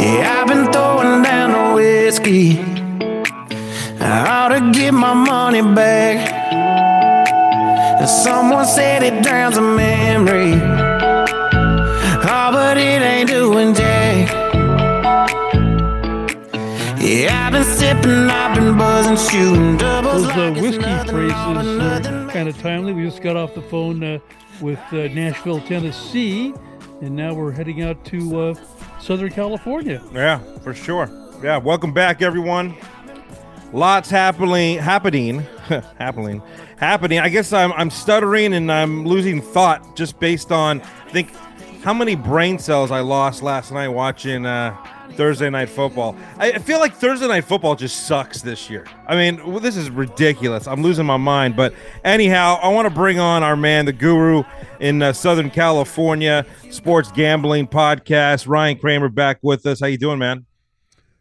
Yeah, I've been throwing down the whiskey. I ought to get my money back. Someone said it drowns a memory. Oh, but it ain't doing jack. Yeah, I've been sipping, I've been buzzing, shooting doubles. Those uh, like whiskey phrases are kind of timely. We just got off the phone uh, with uh, Nashville, Tennessee, and now we're heading out to uh, Southern California. Yeah, for sure. Yeah, welcome back, everyone. Lots happening, happening, happening, happening. I guess I'm I'm stuttering and I'm losing thought just based on I think how many brain cells I lost last night watching uh, Thursday night football. I feel like Thursday night football just sucks this year. I mean, well, this is ridiculous. I'm losing my mind. But anyhow, I want to bring on our man, the guru in uh, Southern California, sports gambling podcast. Ryan Kramer back with us. How you doing, man?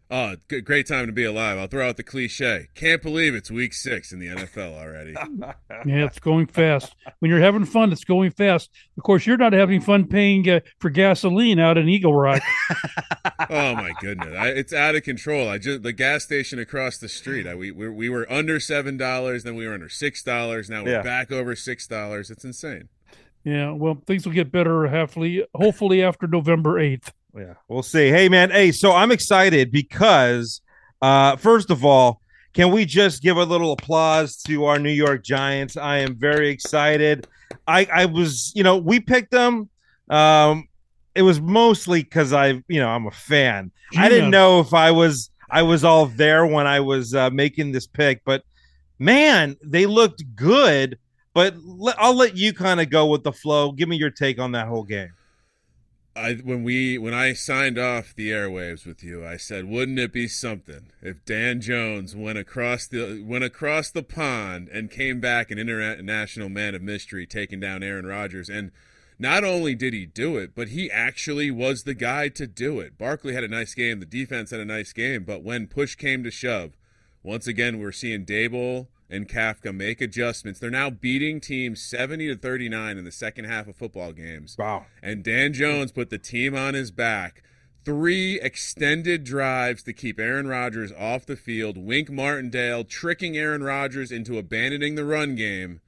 Oh, good, great time to be alive. I'll throw out the cliche. Can't believe it's week six in the NFL already. Yeah, it's going fast. When you're having fun, it's going fast. Of course, you're not having fun paying uh, for gasoline out in Eagle Rock. oh my goodness, I, it's out of control. I just the gas station across the street. I, we, we we were under seven dollars, then we were under six dollars. Now we're Yeah. back over six dollars. It's insane. Yeah, well, things will get better hopefully, hopefully after November 8th. Yeah, we'll see. Hey, man. Hey, so I'm excited because, uh, first of all, can we just give a little applause to our New York Giants? I am very excited. I, I was, you know, we picked them. Um, it was mostly because I, you know, I'm a fan. I didn't know if I was, I was all there when I was uh, making this pick, but man, they looked good. But I'll let you kind of go with the flow. Give me your take on that whole game. I when we when I signed off the airwaves with you, I said, wouldn't it be something if Dan Jones went across the went across the pond and came back an international man of mystery, taking down Aaron Rodgers and. Not only did he do it, but he actually was the guy to do it. Barkley had a nice game. The defense had a nice game. But when push came to shove, once again, we're seeing Daboll and Kafka make adjustments. They're now beating teams 70 to 39 in the second half of football games. Wow. And Dan Jones put the team on his back. Three extended drives to keep Aaron Rodgers off the field. Wink Martindale tricking Aaron Rodgers into abandoning the run game.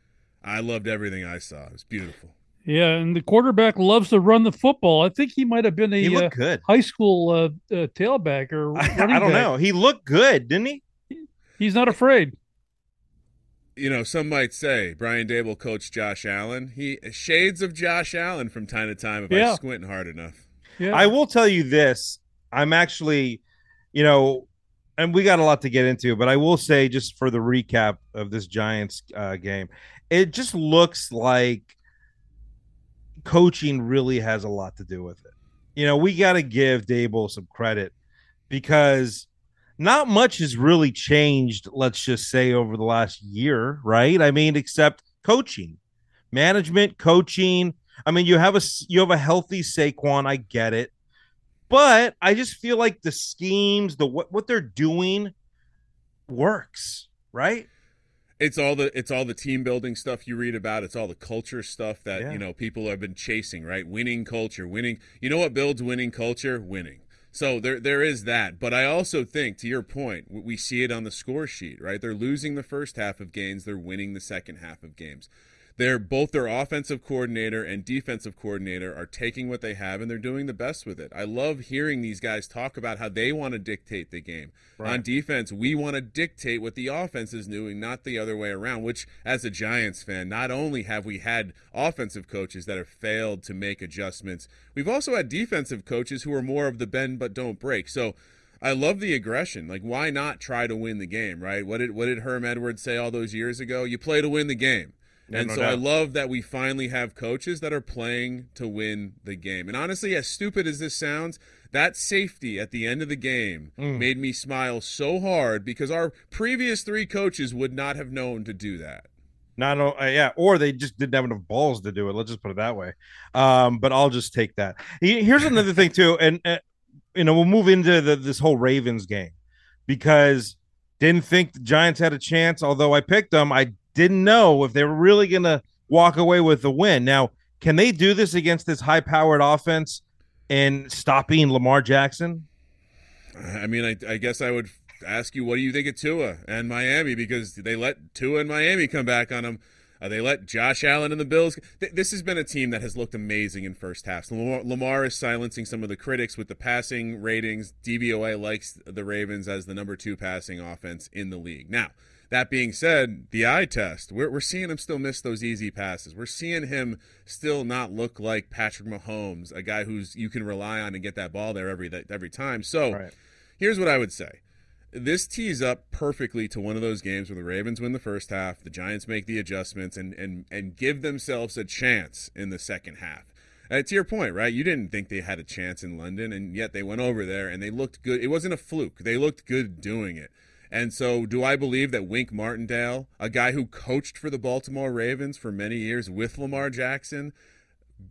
I loved everything I saw. It was beautiful. Yeah, and the quarterback loves to run the football. I think he might have been a uh, good. high school uh, uh, tailback or I, I don't back. know. He looked good, didn't he? He's not afraid. You know, some might say Brian Daboll coached Josh Allen. He shades of Josh Allen from time to time if I Yeah. squint hard enough. Yeah, I will tell you this. I'm actually, you know, and we got a lot to get into, but I will say just for the recap of this Giants uh, game, it just looks like coaching really has a lot to do with it. You know, we got to give Daboll some credit because not much has really changed, let's just say, over the last year, right? I mean, except coaching, management, coaching. I mean, you have a you have a healthy Saquon, I get it. But I just feel like the schemes, the what what they're doing works, right? It's all the it's all the team building stuff you read about. It's all the culture stuff that Yeah. you know people have been chasing, right? Winning culture, winning. You know what builds winning culture? Winning. So there there is that. But I also think, to your point, we- see it on the score sheet, right? They're losing the first half of games. They're winning the second half of games. They're both their offensive coordinator and defensive coordinator are taking what they have and they're doing the best with it. I love hearing these guys talk about how they want to dictate the game. On defense, we want to dictate what the offense is doing, not the other way around, which as a Giants fan, not only have we had offensive coaches that have failed to make adjustments, we've also had defensive coaches who are more of the bend but don't break. So I love the aggression. Like, why not try to win the game, right? What did what did Herm Edwards say all those years ago? You play to win the game. Yeah, and no so I love that we finally have coaches that are playing to win the game. And honestly, as stupid as this sounds, that safety at the end of the game Mm. made me smile so hard because our previous three coaches would not have known to do that. Not uh, yeah, or they just didn't have enough balls to do it. Let's just put it that way. Um, but I'll just take that. Here's another thing too, and uh, you know we'll move into the, this whole Ravens game because didn't think the Giants had a chance. Although I picked them, I didn't know if they were really going to walk away with the win. Now, can they do this against this high-powered offense? in stopping Lamar Jackson? I mean, I, I guess I would ask you, what do you think of Tua and Miami? Because they let Tua and Miami come back on them. Uh, they let Josh Allen and the Bills. Th- this has been a team that has looked amazing in first halves. Lamar, Lamar is silencing some of the critics with the passing ratings. DVOA likes the Ravens as the number two passing offense in the league. Now, that being said, the eye test, we're, we're seeing him still miss those easy passes. We're seeing him still not look like Patrick Mahomes, a guy who's you can rely on and get that ball there every every time. So, Right. here's what I would say. This tees up perfectly to one of those games where the Ravens win the first half, the Giants make the adjustments, and and and give themselves a chance in the second half. Uh, to your point, right? You didn't think they had a chance in London, and yet they went over there and they looked good. It wasn't a fluke. They looked good doing it. And so, do I believe that Wink Martindale, a guy who coached for the Baltimore Ravens for many years with Lamar Jackson,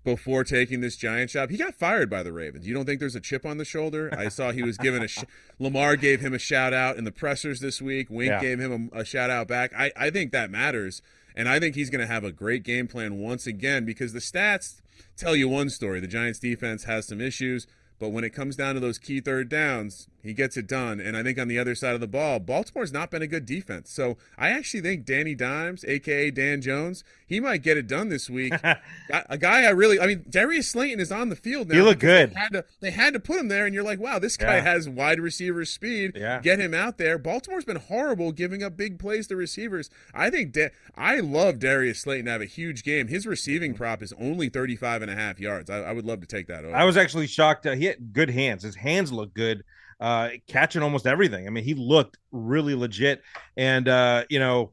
before taking this giant job. He got fired by the Ravens. You don't think there's a chip on the shoulder? I saw he was given a sh- Lamar gave him a shout out in the pressers this week. Wink Yeah. gave him a, a shout out back. I, I think that matters. And I think he's going to have a great game plan once again because the stats tell you one story. The Giants defense has some issues, but when it comes down to those key third downs, he gets it done. And I think on the other side of the ball, Baltimore's not been a good defense. So I actually think Danny Dimes, aka Dan Jones, he might get it done this week. a guy I really, I mean, Darius Slayton is on the field now. He looked because good. They had, to, they had to put him there, and you're like, wow, this guy Yeah. has wide receiver speed. Yeah. Get him out there. Baltimore's been horrible giving up big plays to receivers. I think da- I love Darius Slayton to have a huge game. His receiving prop is only 35 and a half yards. I, I would love to take that over. I was actually shocked. Uh, he had good hands. His hands look good, uh, catching almost everything. I mean, he looked really legit. And uh, you know,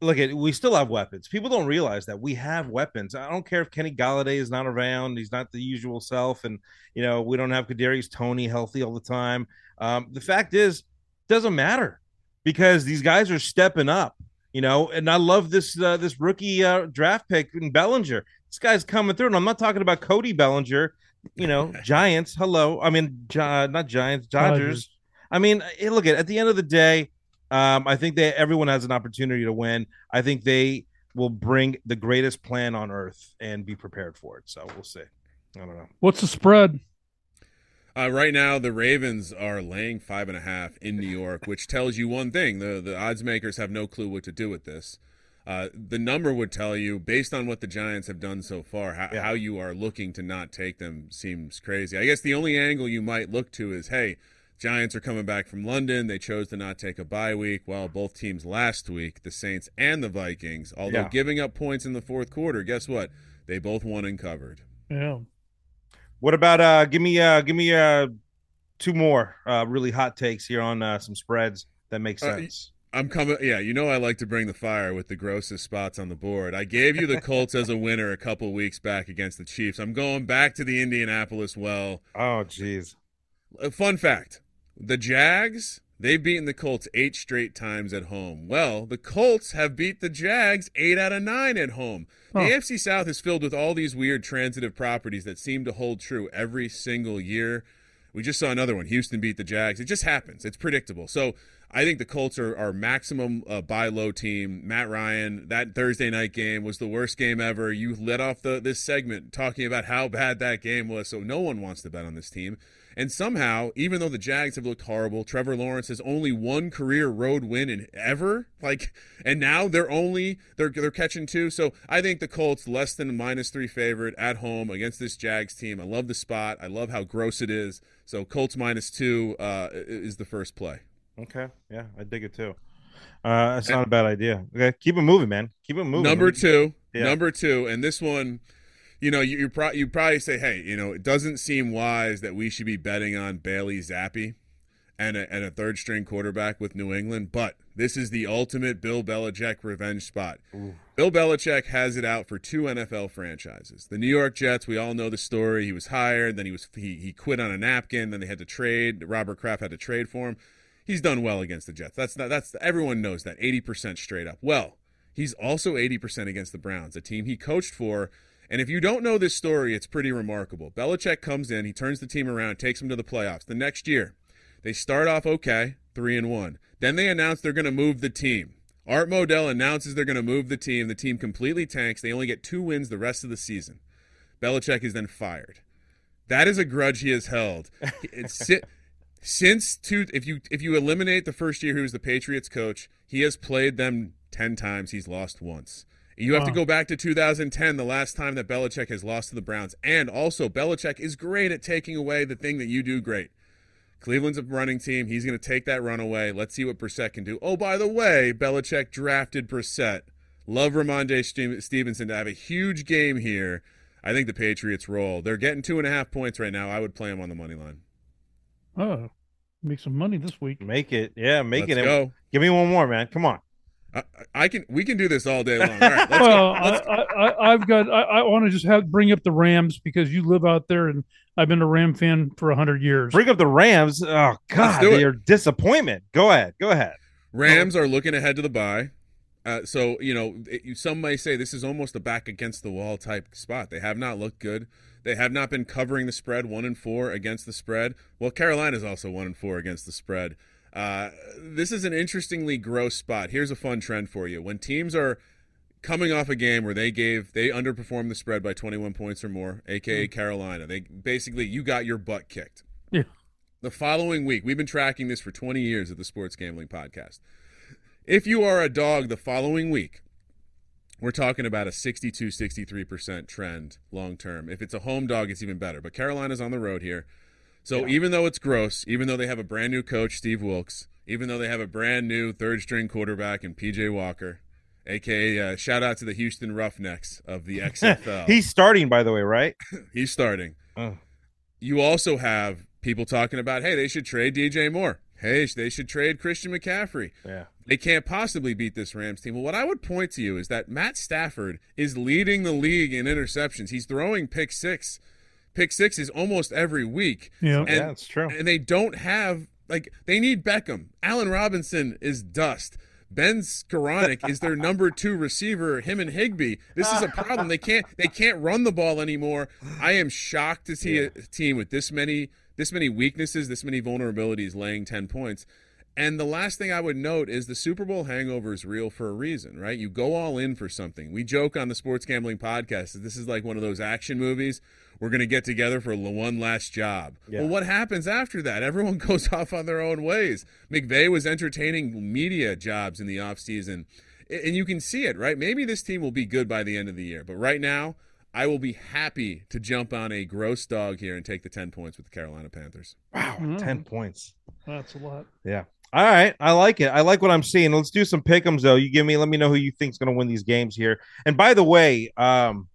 look at we still have weapons. People don't realize that we have weapons. I don't care if Kenny Golladay is not around; he's not the usual self, and you know we don't have Kadarius Toney healthy all the time. Um, the fact is, doesn't matter because these guys are stepping up. You know, and I love this uh, this rookie uh, draft pick in Bellinger. This guy's coming through, and I'm not talking about Cody Bellinger. You know, Giants. Hello, I mean, Gi- not Giants, Dodgers. Dodgers. I mean, hey, look at at the end of the day, um, I think that everyone has an opportunity to win. I think they will bring the greatest plan on earth and be prepared for it. So we'll see. I don't know. What's the spread? Uh, right now, the Ravens are laying five and a half in New York, which tells you one thing: the the odds makers have no clue what to do with this. Uh, the number would tell you, based on what the Giants have done so far, how, Yeah. how you are looking to not take them seems crazy. I guess the only angle you might look to is, hey, Giants are coming back from London. They chose to not take a bye week. Well, both teams last week, the Saints and the Vikings, although Yeah. giving up points in the fourth quarter, guess what? They both won and covered. Yeah. What about uh? Give me uh, give me uh, two more uh, really hot takes here on uh, some spreads that make Uh, sense. I'm coming. Yeah, you know I like to bring the fire with the grossest spots on the board. I gave you the Colts as a winner a couple weeks back against the Chiefs. I'm going back to the Indianapolis well. oh, jeez. Uh, fun fact: the Jags they've beaten the Colts eight straight times at home. Well, the Colts have beat the Jags eight out of nine at home. The Huh. AFC South is filled with all these weird transitive properties that seem to hold true every single year. We just saw another one. Houston beat the Jags. It just happens. It's predictable. So I think the Colts are our maximum uh, buy low team. Matt Ryan, that Thursday night game was the worst game ever. You let off the this segment talking about how bad that game was. So no one wants to bet on this team. And somehow, even though the Jags have looked horrible, Trevor Lawrence has only one career road win in ever. Like, and now they're only they're they're catching two. So I think the Colts less than minus three favorite at home against this Jags team. I love the spot. I love how gross it is. So Colts minus two uh, is the first play. Okay, yeah, I dig it too. Uh, that's not a bad idea. Okay, keep it moving, man. Keep it moving. Number two, Yeah. number two, and this one, you know, you you, pro- you probably say, hey, you know, it doesn't seem wise that we should be betting on Bailey Zappe and a, and a third string quarterback with New England, but this is the ultimate Bill Belichick revenge spot. Bill Belichick has it out for two NFL franchises. The New York Jets, we all know the story. He was hired, then he was he, he quit on a napkin, then they had to trade. Robert Kraft had to trade for him. He's done well against the Jets. That's not that's everyone knows that. 80% straight up. Well, he's also 80% against the Browns, a team he coached for. And if you don't know this story, it's pretty remarkable. Belichick comes in, he turns the team around, takes them to the playoffs. The next year, they start off okay, three and one. Then they announce they're going to move the team. Art Modell announces they're going to move the team. The team completely tanks. They only get two wins the rest of the season. Belichick is then fired. That is a grudge he has held. It's since two. If you if you eliminate the first year he was the Patriots coach, he has played them ten times. He's lost once. You have to go back to 2010, the last time that Belichick has lost to the Browns. And also, Belichick is great at taking away the thing that you do great. Cleveland's a running team. He's going to take that run away. Let's see what Brissett can do. Oh, by the way, Belichick drafted Brissett. Love Rhamondre Ste- Stevenson to have a huge game here. I think the Patriots roll. They're getting two and a half points right now. I would play them on the money line. Oh, make some money this week. Make it. Yeah, make Let's it. go. Give me one more, man. Come on. I, I can. We can do this all day long. All right, let's well, go. Let's, I, I, I've got. I, I want to just have bring up the Rams because you live out there, and I've been a Ram fan for a hundred years. Bring up the Rams. Oh God, do it. they are disappointment. Go ahead. Go ahead. Rams are looking ahead to the bye. Uh, so you know, it, some may say this is almost a back against the wall type spot. They have not looked good. They have not been covering the spread. One and four against the spread. Well, Carolina's also one and four against the spread. Uh, this is an interestingly gross spot. Here's a fun trend for you: when teams are coming off a game where they gave they underperformed the spread by 21 points or more, aka Carolina, they basically you got your butt kicked. Yeah. The following week, we've been tracking this for 20 years at the Sports Gambling Podcast. If you are a dog the following week, we're talking about a 62 63% trend long term. If it's a home dog, it's even better. But Carolina's on the road here. So even though it's gross, even though they have a brand new coach, Steve Wilks, even though they have a brand new third string quarterback in PJ Walker, aka uh, shout out to the Houston Roughnecks of the XFL. He's starting, by the way, right? He's starting. Oh. You also have people talking about, hey, they should trade DJ Moore. Hey, they should trade Christian McCaffrey. Yeah. They can't possibly beat this Rams team. Well, what I would point to you is that Matt Stafford is leading the league in interceptions. He's throwing pick six, pick sixes almost every week. Yeah. And, yeah, that's true. And they don't have like they need Beckham. Allen Robinson is dust. Ben Skowronek is their number two receiver. Him and Higbee. This is a problem. They can't they can't run the ball anymore. I am shocked to see a team with this many this many weaknesses, this many vulnerabilities, laying ten points. And the last thing I would note is the Super Bowl hangover is real for a reason, right? You go all in for something. We joke on the Sports Gambling Podcast that this is like one of those action movies. We're going to get together for one last job. Yeah. Well, what happens after that? Everyone goes off on their own ways. McVay was entertaining media jobs in the offseason. And you can see it, right? Maybe this team will be good by the end of the year. But right now, I will be happy to jump on a gross dog here and take the 10 points with the Carolina Panthers. Wow, Mm. ten points. That's a lot. Yeah. All right. I like it. I like what I'm seeing. Let's do some pick'ems though. You give me let me know who you think's gonna win these games here. And by the way, um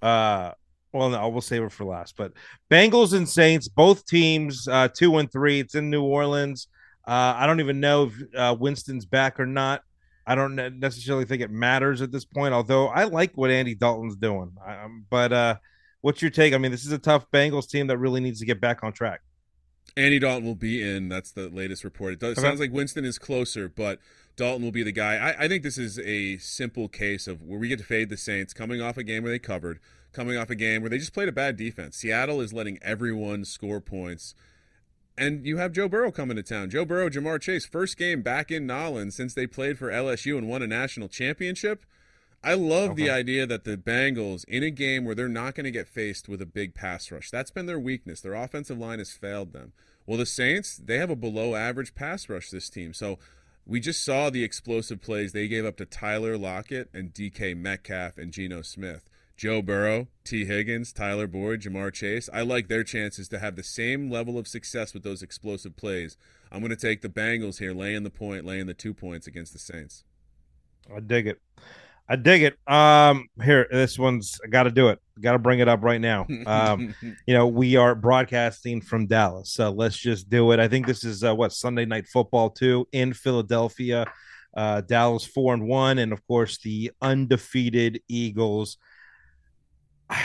uh well no, we'll save it for last, but Bengals and Saints, both teams uh two and three. It's in New Orleans. Uh I don't even know if uh Winston's back or not. I don't necessarily think it matters at this point, although I like what Andy Dalton's doing. Um, but uh what's your take? I mean, this is a tough Bengals team that really needs to get back on track. Andy Dalton will be in. That's the latest report. It does, Okay. sounds like Winston is closer, but Dalton will be the guy. I, I think this is a simple case of where we get to fade the Saints coming off a game where they covered, coming off a game where they just played a bad defense. Seattle is letting everyone score points. And you have Joe Burrow coming to town. Joe Burrow, Ja'Marr Chase, first game back in Nolan since they played for LSU and won a national championship. I love the idea that the Bengals, in a game where they're not going to get faced with a big pass rush, that's been their weakness. Their offensive line has failed them. Well, the Saints, they have a below average pass rush this team. So we just saw the explosive plays they gave up to Tyler Lockett and DK Metcalf and Geno Smith. Joe Burrow, Tee Higgins, Tyler Boyd, Ja'Marr Chase. I like their chances to have the same level of success with those explosive plays. I'm going to take the Bengals here, laying the point, laying the two points against the Saints. I dig it. I dig it. Um, here, this one's got to do it. Got to bring it up right now. Um, you know, we are broadcasting from Dallas, so let's just do it. I think this is uh, what Sunday night football too in Philadelphia. Uh, Dallas four and one, and of course the undefeated Eagles.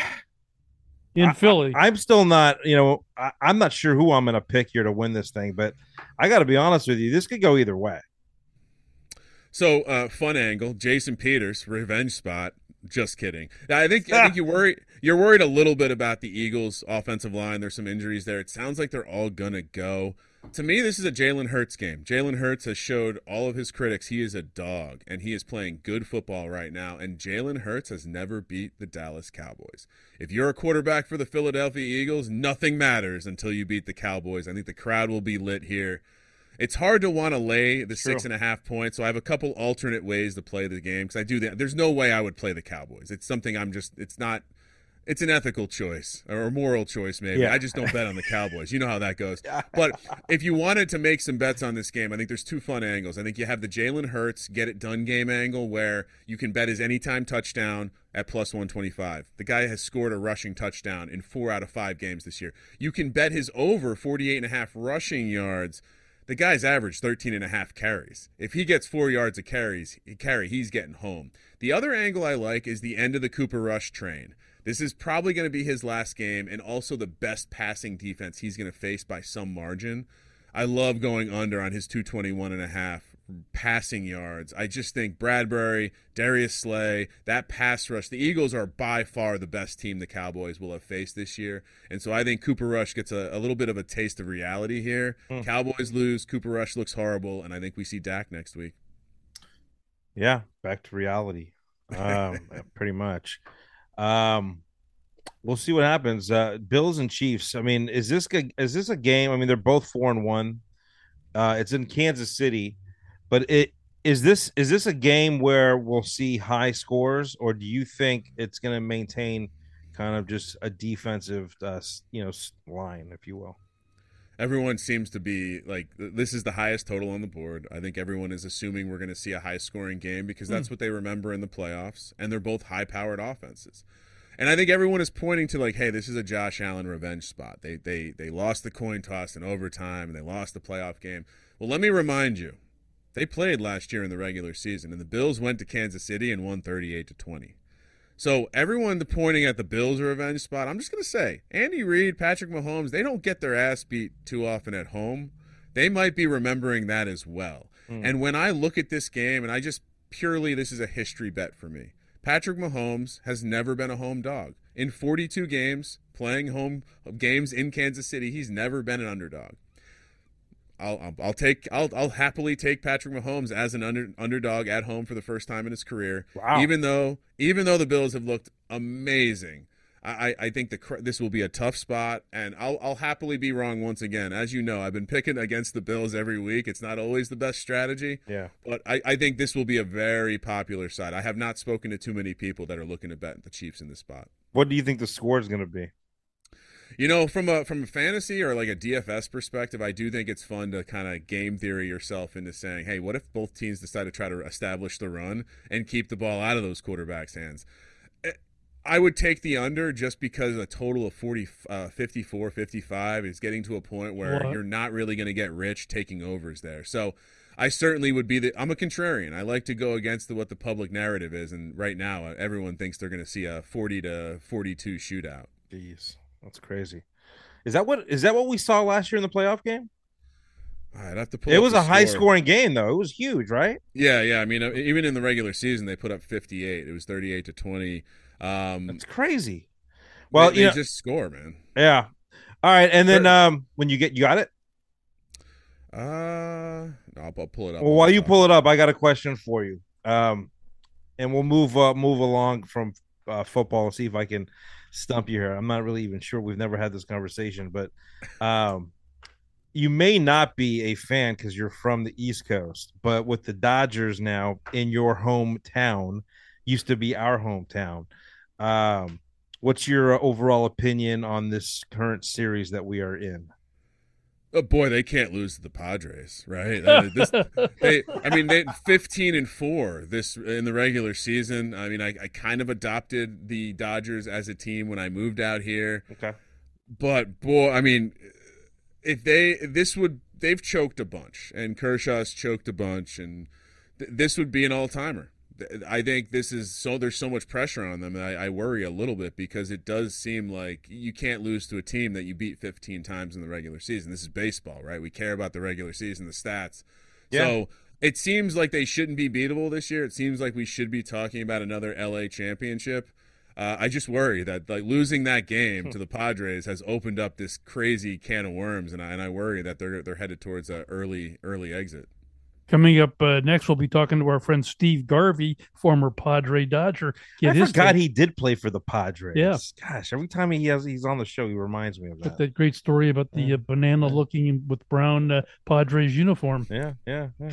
In I- Philly. I'm still not, you know, I, I'm not sure who I'm going to pick here to win this thing, but I got to be honest with you, this could go either way. So, uh, fun angle Jason Peters, revenge spot. Just kidding. I think I think you worry you're worried a little bit about the Eagles' offensive line. There's some injuries there. It sounds like they're all gonna go. To me, this is a Jalen Hurts game. Jalen Hurts has showed all of his critics he is a dog, and he is playing good football right now. And Jalen Hurts has never beat the Dallas Cowboys. If you're a quarterback for the Philadelphia Eagles, nothing matters until you beat the Cowboys. I think the crowd will be lit here. It's hard to want to lay the six and a half points, so I have a couple alternate ways to play the game because I do that. There's no way I would play the Cowboys. It's something I'm just. It's not. It's an ethical choice or a moral choice, maybe. Yeah. I just don't bet on the Cowboys. You know how that goes. But if you wanted to make some bets on this game, I think there's two fun angles. I think you have the Jalen Hurts get it done game angle where you can bet his anytime touchdown at plus 125. The guy has scored a rushing touchdown in four out of five games this year. You can bet his over 48 and a half rushing yards. The guy's averaged 13 and a half carries. If he gets four yards of carries, carry, he's getting home. The other angle I like is the end of the Cooper Rush train. This is probably going to be his last game and also the best passing defense he's going to face by some margin. I love going under on his 221 and a half passing yards. I just think Bradberry, Darius Slay, that pass rush, the Eagles are by far the best team the Cowboys will have faced this year. And so I think Cooper Rush gets a, a little bit of a taste of reality here. Cowboys lose, Cooper Rush looks horrible, and I think we see Dak next week. Yeah, back to reality. Um, pretty much. Um, we'll see what happens. Uh, Bills and Chiefs. I mean, is this g- is this a game? I mean, they're both four and one. Uh, it's in Kansas City, but it is this is this a game where we'll see high scores, or do you think it's going to maintain kind of just a defensive, uh, you know, line, if you will? Everyone seems to be like, this is the highest total on the board. I think everyone is assuming we're going to see a high scoring game because that's what they remember in the playoffs, and they're both high powered offenses. And I think everyone is pointing to like, hey, this is a Josh Allen revenge spot. They they they lost the coin toss in overtime and they lost the playoff game. Well, let me remind you, they played last year in the regular season, and the Bills went to Kansas City and won 38 to 20. So everyone pointing at the Bills are revenge spot, I'm just going to say, Andy Reid, Patrick Mahomes, they don't get their ass beat too often at home. They might be remembering that as well. Hmm. And when I look at this game, and I just purely, this is a history bet for me. Patrick Mahomes has never been a home dog. In 42 games, playing home games in Kansas City, he's never been an underdog. I'll, I'll, take I'll, I'll happily take Patrick Mahomes as an under, underdog at home for the first time in his career. Wow. Even though even though the Bills have looked amazing, I, I think the this will be a tough spot, and I'll I'll happily be wrong once again. As you know, I've been picking against the Bills every week. It's not always the best strategy, Yeah. but I, I think this will be a very popular side. I have not spoken to too many people that are looking to bet the Chiefs in this spot. What do you think the score is going to be? You know, from a from a fantasy or like a DFS perspective, I do think it's fun to kind of game theory yourself into saying, "Hey, what if both teams decide to try to establish the run and keep the ball out of those quarterbacks' hands?" Eh, I would take the under just because a total of 40, uh, 54, 55 is getting to a point where What? you're not really going to get rich taking overs there. So I certainly would be the. I'm a contrarian. I like to go against the, what the public narrative is, and right now uh, everyone thinks they're going to see a 40 to 42 shootout. Jeez, that's crazy. Is that what is that what we saw last year in the playoff game? I'd have to pull It was a high scoring game though. It was huge, right? Yeah, yeah. I mean, uh, even in the regular season, they put up 58. It was 38 to 20. Um, That's crazy. Well, they, you they know, just score, man. yeah. All right, and then um, when you get you got it. Uh, I'll, I'll pull it up. Well, while you pull it up, I got a question for you. Um, and we'll move uh, move along from uh, football and see if I can stump you here. I'm not really even sure. We've never had this conversation, but um, you may not be a fan because you're from the East Coast, but with the Dodgers now in your hometown, used to be our hometown. Um, what's your overall opinion on this current series that we are in? Oh boy, they can't lose to the Padres, right? Uh, this, they, I mean, they 15 and four this in the regular season. I mean, I, I kind of adopted the Dodgers as a team when I moved out here. Okay. But boy, I mean, if they this would they've choked a bunch, and Kershaw's choked a bunch, and th- this would be an all timer. I think this is so. There's so much pressure on them, and I, I worry a little bit because it does seem like you can't lose to a team that you beat 15 times in the regular season. This is baseball, right? We care about the regular season, the stats. Yeah. So it seems like they shouldn't be beatable this year. It seems like we should be talking about another LA championship. Uh, I just worry that like losing that game to the Padres has opened up this crazy can of worms, and I, and I worry that they're they're headed towards an early early exit. Coming up uh, next, we'll be talking to our friend Steve Garvey, former Padre Dodger. I his forgot he did play for the Padres. Yeah. Gosh, every time he has he's on the show, he reminds me of that. that great story about the uh, banana looking with brown uh, Padres uniform. Yeah, yeah, yeah.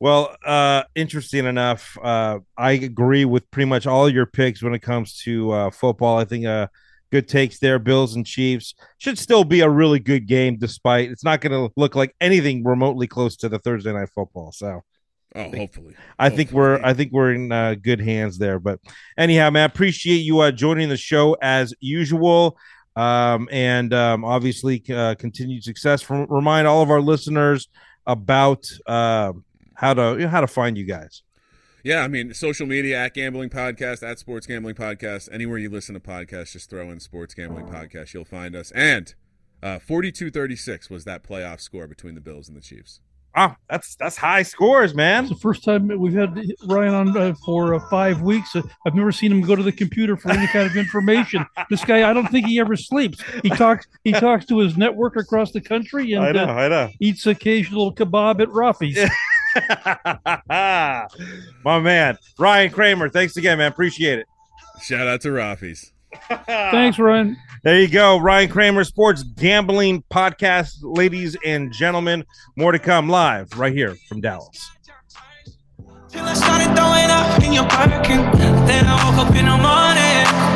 Well, uh, interesting enough, uh, I agree with pretty much all your picks when it comes to uh, football. I think uh, good takes there. Bills and Chiefs should still be a really good game, despite it's not going to look like anything remotely close to the Thursday night football. So Oh, hopefully. I think we're I think we're in uh, good hands there. But anyhow, man, appreciate you uh, joining the show as usual, um, and um, obviously uh, continued success. From, remind all of our listeners about uh, how to you know, how to find you guys. Yeah, I mean, social media at Gambling Podcast, at Sports Gambling Podcast. Anywhere you listen to podcasts, just throw in Sports Gambling Podcast. You'll find us. And uh, 42-36 was that playoff score between the Bills and the Chiefs. Ah, that's that's high scores, man. It's the first time we've had Ryan on uh, for uh, five weeks. Uh, I've never seen him go to the computer for any kind of information. this guy, I don't think he ever sleeps. He talks. He talks to his network across the country and I know, uh, I know. eats occasional kebab at Rafi's. My man, Ryan Kramer. Thanks again, man. Appreciate it. Shout out to Rafi's. Thanks, Ryan. There you go. Ryan Kramer, Sports Gambling Podcast. Ladies and gentlemen, more to come live right here from Dallas. Till I started throwing up in your parking. Then I woke up in the morning.